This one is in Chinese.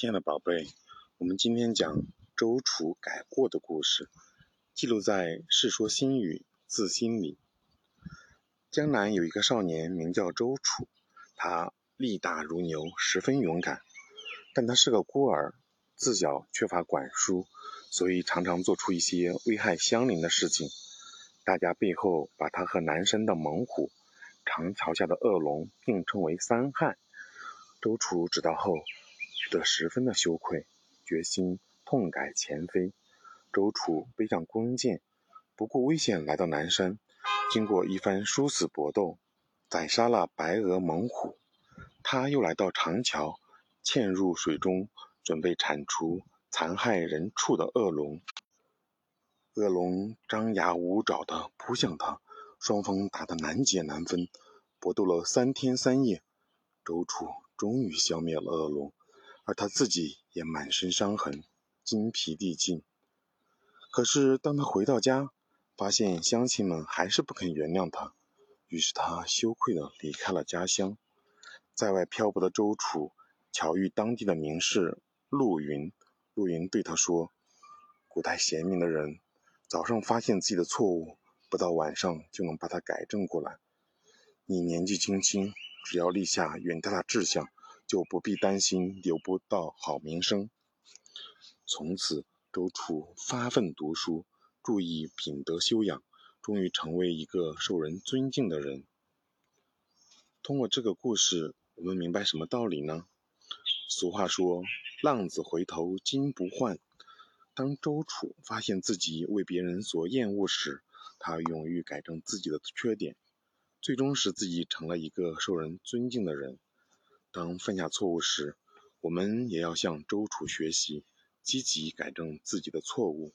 亲爱的宝贝，我们今天讲周楚改过的故事，记录在《世说新语·自新》里。江南有一个少年，名叫周楚，他力大如牛，十分勇敢。但他是个孤儿，自小缺乏管束，所以常常做出一些危害乡邻的事情。大家背后把他和南山的猛虎、长桥下的恶龙并称为“三害”。周楚知道后，觉得十分的羞愧，决心痛改前非。周楚背上弓箭，不顾危险来到南山。经过一番殊死搏斗，宰杀了白额猛虎。他又来到长桥，嵌入水中，准备铲除残害人畜的恶龙。恶龙张牙舞爪地扑向他，双方打得难解难分，搏斗了三天三夜。周楚终于消灭了恶龙。而他自己也满身伤痕，精疲力尽。可是当他回到家，发现乡亲们还是不肯原谅他，于是他羞愧地离开了家乡。在外漂泊的周楚巧遇当地的名士陆云，陆云对他说：“古代贤明的人，早上发现自己的错误，不到晚上就能把它改正过来。你年纪轻轻，只要立下远大的志向。”就不必担心留不到好名声。从此，周楚发奋读书，注意品德修养，终于成为一个受人尊敬的人。通过这个故事，我们明白什么道理呢？俗话说：“浪子回头金不换。”当周楚发现自己为别人所厌恶时，他勇于改正自己的缺点，最终使自己成了一个受人尊敬的人。当犯下错误时，我们也要向周楚学习，积极改正自己的错误。